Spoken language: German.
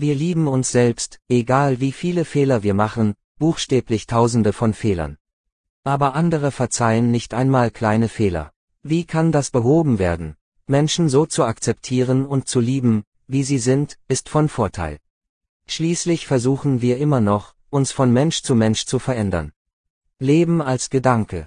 Wir lieben uns selbst, egal wie viele Fehler wir machen, buchstäblich tausende von Fehlern. Aber andere verzeihen nicht einmal kleine Fehler. Wie kann das behoben werden? Menschen so zu akzeptieren und zu lieben, wie sie sind, ist von Vorteil. Schließlich versuchen wir immer noch, uns von Mensch zu Mensch zu verändern. Leben als Gedanke.